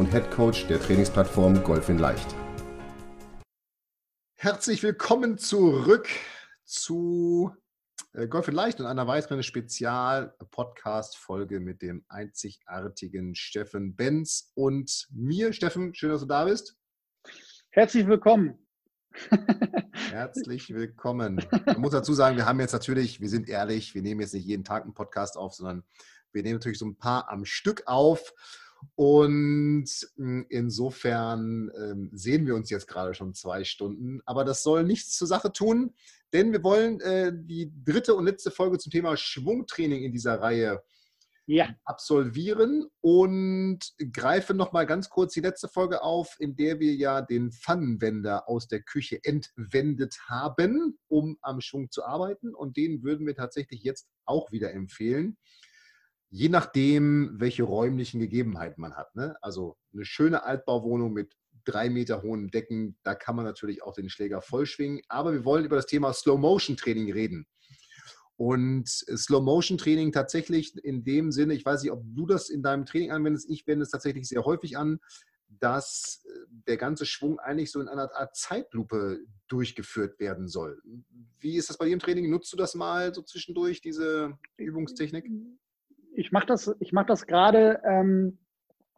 und Head Coach der Trainingsplattform Golf in Leicht. Herzlich willkommen zurück zu äh, Golf in Leicht und einer weiteren Spezial-Podcast-Folge mit dem einzigartigen Steffen Benz und mir. Steffen, schön, dass du da bist. Herzlich willkommen. Herzlich willkommen. Ich muss dazu sagen, wir haben jetzt natürlich, wir sind ehrlich, wir nehmen jetzt nicht jeden Tag einen Podcast auf, sondern wir nehmen natürlich so ein paar am Stück auf. Und hm, insofern ähm, sehen wir uns jetzt gerade schon zwei Stunden. Aber das soll nichts zur Sache tun, denn wir wollen äh, die dritte und letzte Folge zum Thema Schwungtraining in dieser Reihe ja. absolvieren und greifen nochmal ganz kurz die letzte Folge auf, in der wir ja den Pfannenwender aus der Küche entwendet haben, um am Schwung zu arbeiten. Und den würden wir tatsächlich jetzt auch wieder empfehlen. Je nachdem, welche räumlichen Gegebenheiten man hat. Ne? Also eine schöne Altbauwohnung mit drei Meter hohen Decken, da kann man natürlich auch den Schläger vollschwingen. Aber wir wollen über das Thema Slow-Motion-Training reden. Und Slow-Motion-Training tatsächlich in dem Sinne, ich weiß nicht, ob du das in deinem Training anwendest, ich wende es tatsächlich sehr häufig an, dass äh, der ganze Schwung eigentlich so in einer Art Zeitlupe durchgeführt werden soll. Wie ist das bei dir im Training? Nutzt du das mal so zwischendurch, diese Übungstechnik? Ich mache das, mach das gerade ähm,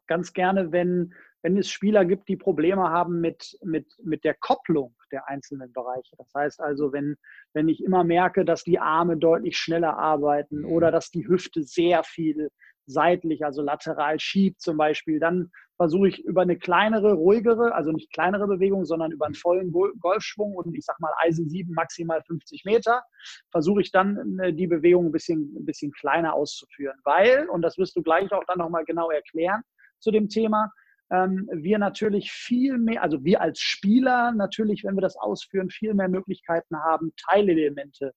ganz gerne, wenn wenn es Spieler gibt, die Probleme haben mit, mit, mit der Kopplung der einzelnen Bereiche. Das heißt also, wenn, wenn ich immer merke, dass die Arme deutlich schneller arbeiten mhm. oder dass die Hüfte sehr viel seitlich, also lateral schiebt zum Beispiel, dann versuche ich über eine kleinere, ruhigere, also nicht kleinere Bewegung, sondern über einen vollen Golfschwung und ich sag mal Eisen 7, maximal 50 Meter, versuche ich dann äh, die Bewegung ein bisschen, ein bisschen kleiner auszuführen. Weil, und das wirst du gleich auch dann nochmal genau erklären zu dem Thema, ähm, wir natürlich viel mehr, also wir als Spieler natürlich, wenn wir das ausführen, viel mehr Möglichkeiten haben, Teilelemente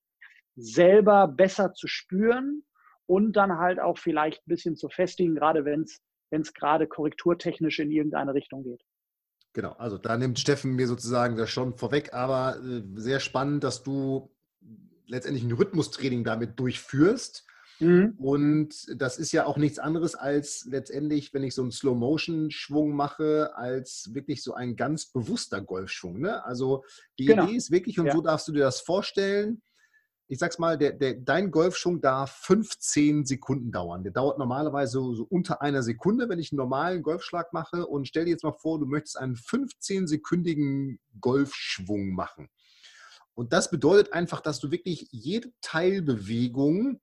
selber besser zu spüren und dann halt auch vielleicht ein bisschen zu festigen, gerade wenn es gerade korrekturtechnisch in irgendeine Richtung geht. Genau, also da nimmt Steffen mir sozusagen das schon vorweg, aber äh, sehr spannend, dass du letztendlich ein Rhythmustraining damit durchführst Mhm. Und das ist ja auch nichts anderes als letztendlich, wenn ich so einen Slow-Motion-Schwung mache, als wirklich so ein ganz bewusster Golfschwung. Ne? Also die genau. Idee ist wirklich, und ja. so darfst du dir das vorstellen, ich sag's mal, der, der, dein Golfschwung darf 15 Sekunden dauern. Der dauert normalerweise so, unter einer Sekunde, wenn ich einen normalen Golfschlag mache. Und stell dir jetzt mal vor, du möchtest einen 15-sekündigen Golfschwung machen. Und das bedeutet einfach, dass du wirklich jede Teilbewegung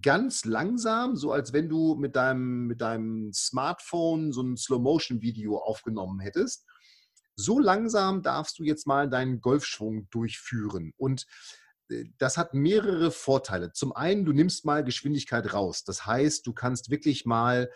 ganz langsam, so als wenn du mit deinem, mit deinem Smartphone so ein Slow-Motion-Video aufgenommen hättest. So langsam darfst du jetzt mal deinen Golfschwung durchführen. Und das hat mehrere Vorteile. Zum einen, du nimmst mal Geschwindigkeit raus. Das heißt, du kannst wirklich mal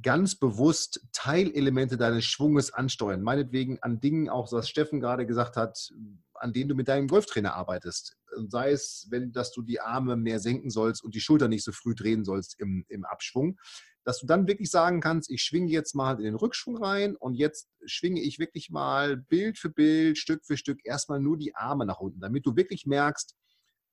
ganz bewusst Teilelemente deines Schwunges ansteuern. Meinetwegen an Dingen, auch was Steffen gerade gesagt hat, an denen du mit deinem Golftrainer arbeitest. Sei es, wenn, dass du die Arme mehr senken sollst und die Schulter nicht so früh drehen sollst im, im Abschwung, dass du dann wirklich sagen kannst, ich schwinge jetzt mal in den Rückschwung rein und jetzt schwinge ich wirklich mal Bild für Bild, Stück für Stück erstmal nur die Arme nach unten, damit du wirklich merkst,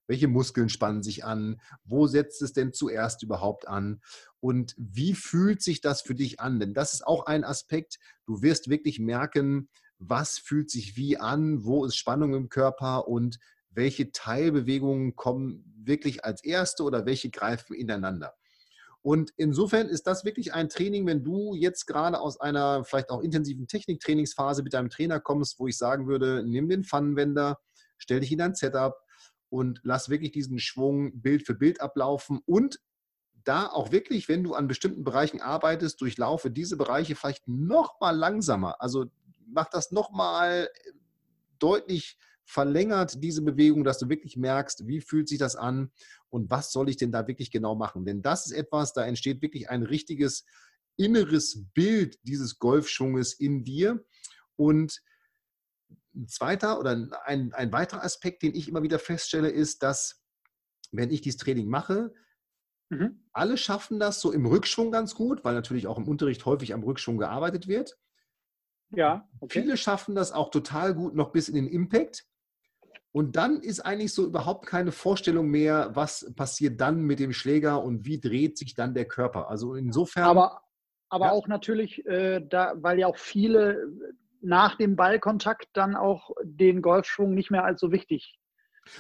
welche Muskeln spannen sich an? Wo setzt es denn zuerst überhaupt an? Und wie fühlt sich das für dich an? Denn das ist auch ein Aspekt. Du wirst wirklich merken, was fühlt sich wie an, wo ist Spannung im Körper und welche Teilbewegungen kommen wirklich als erste oder welche greifen ineinander. Und insofern ist das wirklich ein Training, wenn du jetzt gerade aus einer vielleicht auch intensiven Techniktrainingsphase mit deinem Trainer kommst, wo ich sagen würde, nimm den Pfannenwender, stell dich in dein Setup und lass wirklich diesen Schwung Bild für Bild ablaufen und da auch wirklich, wenn du an bestimmten Bereichen arbeitest, durchlaufe diese Bereiche vielleicht noch mal langsamer. Also mach das nochmal deutlich verlängert, diese Bewegung, dass du wirklich merkst, wie fühlt sich das an und was soll ich denn da wirklich genau machen. Denn das ist etwas, da entsteht wirklich ein richtiges inneres Bild dieses Golfschwunges in dir. Und ein zweiter oder ein, ein weiterer Aspekt, den ich immer wieder feststelle, ist, dass wenn ich dieses Training mache, mhm. alle schaffen das so im Rückschwung ganz gut, weil natürlich auch im Unterricht häufig am Rückschwung gearbeitet wird. Ja. Okay. Viele schaffen das auch total gut noch bis in den Impact. Und dann ist eigentlich so überhaupt keine Vorstellung mehr, was passiert dann mit dem Schläger und wie dreht sich dann der Körper. Also insofern. Aber, aber ja. auch natürlich, äh, da, weil ja auch viele nach dem Ballkontakt dann auch den Golfschwung nicht mehr als so wichtig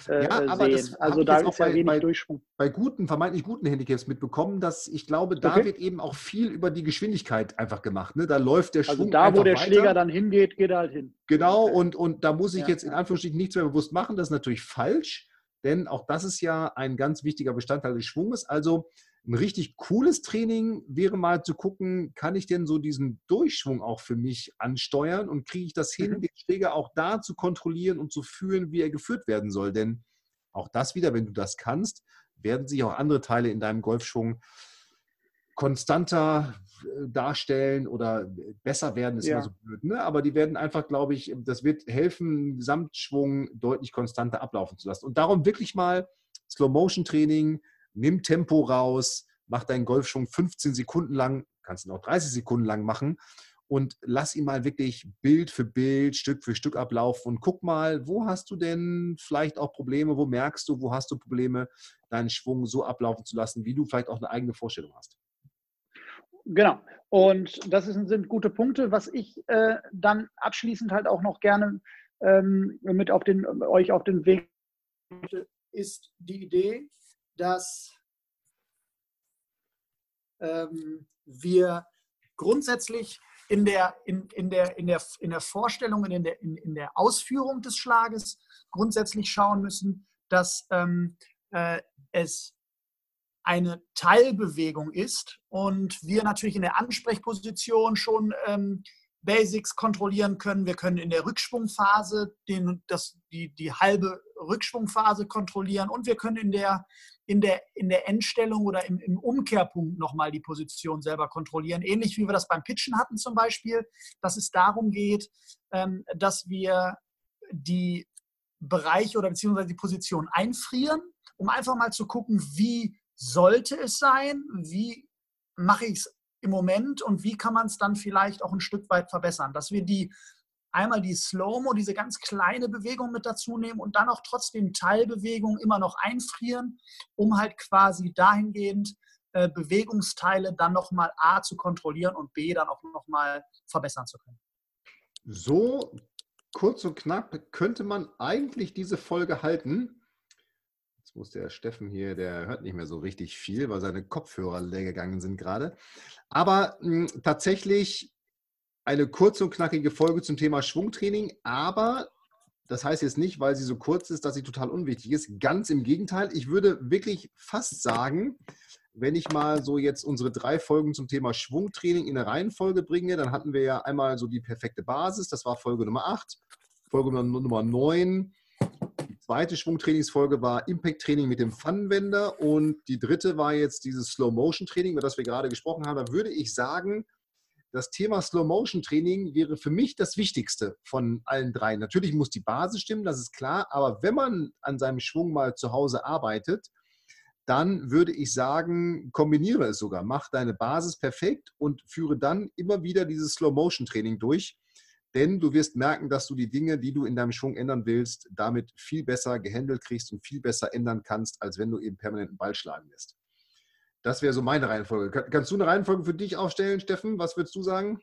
äh, ja, aber sehen. Das also da ist ja bei, wenig bei, Durchschwung. Bei guten, vermeintlich guten Handicaps mitbekommen, dass ich glaube, da okay. wird eben auch viel über die Geschwindigkeit einfach gemacht. Ne? Da läuft der also Schwung. Also da, wo der weiter. Schläger dann hingeht, geht er halt hin. Genau, und, und da muss ich ja, jetzt in Anführungsstrichen nichts mehr bewusst machen. Das ist natürlich falsch, denn auch das ist ja ein ganz wichtiger Bestandteil des Schwunges. Also ein richtig cooles Training wäre mal zu gucken, kann ich denn so diesen Durchschwung auch für mich ansteuern und kriege ich das hin, mhm. den Schläger auch da zu kontrollieren und zu fühlen, wie er geführt werden soll. Denn auch das wieder, wenn du das kannst, werden sich auch andere Teile in deinem Golfschwung konstanter äh, darstellen oder besser werden, ist ja. immer so blöd. Ne? Aber die werden einfach, glaube ich, das wird helfen, Gesamtschwung deutlich konstanter ablaufen zu lassen. Und darum wirklich mal Slow-Motion-Training, nimm Tempo raus, mach deinen Golfschwung 15 Sekunden lang, kannst ihn auch 30 Sekunden lang machen und lass ihn mal wirklich Bild für Bild, Stück für Stück ablaufen und guck mal, wo hast du denn vielleicht auch Probleme, wo merkst du, wo hast du Probleme, deinen Schwung so ablaufen zu lassen, wie du vielleicht auch eine eigene Vorstellung hast. Genau. Und das sind gute Punkte. Was ich äh, dann abschließend halt auch noch gerne ähm, mit auf den, euch auf den Weg ist die Idee, dass ähm, wir grundsätzlich in der, in, in, der, in, der, in der Vorstellung und in der, in, in der Ausführung des Schlages grundsätzlich schauen müssen, dass ähm, äh, es eine Teilbewegung ist und wir natürlich in der Ansprechposition schon ähm, Basics kontrollieren können. Wir können in der Rückschwungphase den, das, die, die halbe Rückschwungphase kontrollieren und wir können in der, in der, in der Endstellung oder im, im Umkehrpunkt nochmal die Position selber kontrollieren. Ähnlich wie wir das beim Pitchen hatten zum Beispiel, dass es darum geht, ähm, dass wir die Bereiche oder beziehungsweise die Position einfrieren, um einfach mal zu gucken, wie sollte es sein, wie mache ich es im Moment und wie kann man es dann vielleicht auch ein Stück weit verbessern. Dass wir die einmal die Slow-Mo, diese ganz kleine Bewegung mit dazu nehmen und dann auch trotzdem Teilbewegungen immer noch einfrieren, um halt quasi dahingehend äh, Bewegungsteile dann nochmal A zu kontrollieren und B dann auch nochmal verbessern zu können. So kurz und knapp könnte man eigentlich diese Folge halten. Jetzt muss der Steffen hier, der hört nicht mehr so richtig viel, weil seine Kopfhörer leer gegangen sind gerade. Aber mh, hm, tatsächlich eine kurze und knackige Folge zum Thema Schwungtraining, aber das heißt jetzt nicht, weil sie so kurz ist, dass sie total unwichtig ist. Ganz im Gegenteil. Ich würde wirklich fast sagen, wenn ich mal so jetzt unsere drei Folgen zum Thema Schwungtraining in eine Reihenfolge bringe, dann hatten wir ja einmal so die perfekte Basis, das war Folge Nummer 8, Folge Nummer 9, zweite Schwungtrainingsfolge war Impact-Training mit dem Pfannenwender und die dritte war jetzt dieses Slow-Motion-Training, über das wir gerade gesprochen haben. Da würde ich sagen, das Thema Slow-Motion-Training wäre für mich das Wichtigste von allen drei. Natürlich muss die Basis stimmen, das ist klar, aber wenn man an seinem Schwung mal zu Hause arbeitet, dann würde ich sagen, kombiniere es sogar. Mach deine Basis perfekt und führe dann immer wieder dieses Slow-Motion-Training durch denn du wirst merken, dass du die Dinge, die du in deinem Schwung ändern willst, damit viel besser gehandelt kriegst und viel besser ändern kannst, als wenn du eben permanenten Ball schlagen lässt. Das wäre so meine Reihenfolge. Kannst du eine Reihenfolge für dich aufstellen, Steffen? Was würdest du sagen?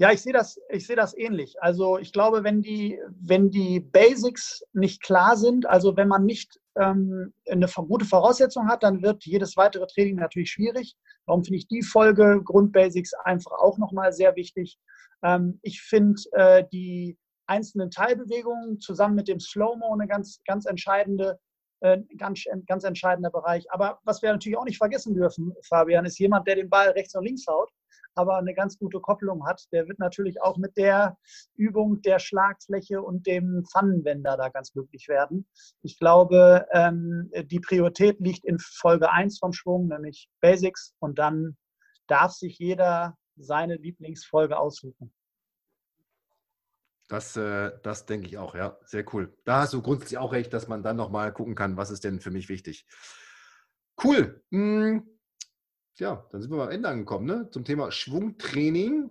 Ja, ich sehe das, ich das ähnlich. Also ich glaube, wenn die, wenn die Basics nicht klar sind, also wenn man nicht ähm, eine gute Voraussetzung hat, dann wird jedes weitere Training natürlich schwierig. Darum finde ich die Folge Grundbasics einfach auch nochmal sehr wichtig. Ähm, ich finde äh, die einzelnen Teilbewegungen zusammen mit dem Slow-Mo eine ganz, ganz entscheidende äh, ganz, ganz entscheidender Bereich. Aber was wir natürlich auch nicht vergessen dürfen, Fabian, ist jemand, der den Ball rechts und links haut, aber eine ganz gute Kopplung hat. Der wird natürlich auch mit der Übung der Schlagfläche und dem Pfannenwender da ganz glücklich werden. Ich glaube, ähm, die Priorität liegt in Folge 1 vom Schwung, nämlich Basics und dann darf sich jeder seine Lieblingsfolge aussuchen. Das, äh, das denke ich auch, ja. Sehr cool. Da hast du grundsätzlich auch recht, dass man dann nochmal gucken kann, was ist denn für mich wichtig. Cool. Hm. Ja, dann sind wir am Ende angekommen, ne? Zum Thema Schwungtraining.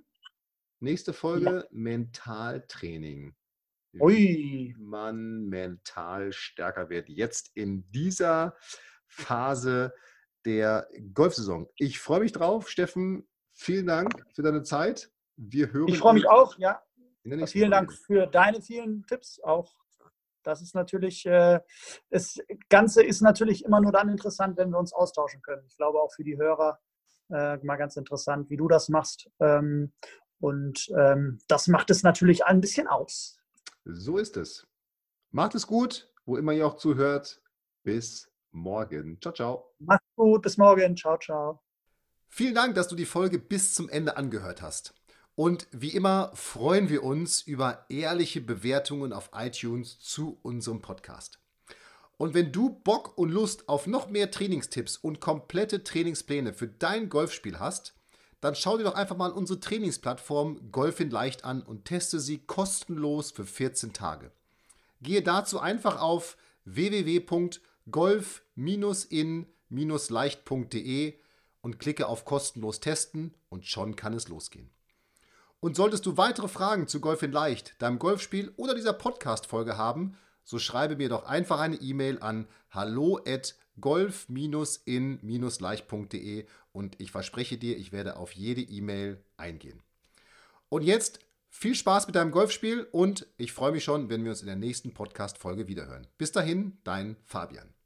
Nächste Folge ja. Mentaltraining. Wie man mental stärker wird. Jetzt in dieser Phase der Golfsaison. Ich freue mich drauf. Steffen, vielen Dank für deine Zeit. Wir hören. Ich freue mich auch, ja. Vielen. Dank für deine vielen Tipps auch. Das ist natürlich, äh, das Ganze ist natürlich immer nur dann interessant, wenn wir uns austauschen können. Ich glaube auch für die Hörer äh, mal ganz interessant, wie du das machst. Ähm, und ähm, das macht es natürlich ein bisschen aus. So ist es. Macht es gut, wo immer ihr auch zuhört. Bis morgen. Ciao, ciao. Macht's gut, bis morgen. Ciao, ciao. Vielen Dank, dass du die Folge bis zum Ende angehört hast. Und wie immer freuen wir uns über ehrliche Bewertungen auf iTunes zu unserem Podcast. Und wenn du Bock und Lust auf noch mehr Trainingstipps und komplette Trainingspläne für dein Golfspiel hast, dann schau dir doch einfach mal unsere Trainingsplattform Golfin Leicht an und teste sie kostenlos für 14 Tage. Gehe dazu einfach auf www.golf-in-leicht.de und klicke auf kostenlos testen und schon kann es losgehen. Und solltest du weitere Fragen zu Golf in Leicht, deinem Golfspiel oder dieser Podcast-Folge haben, so schreibe mir doch einfach eine E-Mail an hallo at golf-in-leicht.de und ich verspreche dir, ich werde auf jede E-Mail eingehen. Und jetzt viel Spaß mit deinem Golfspiel und ich freue mich schon, wenn wir uns in der nächsten Podcast-Folge wiederhören. Bis dahin, dein Fabian.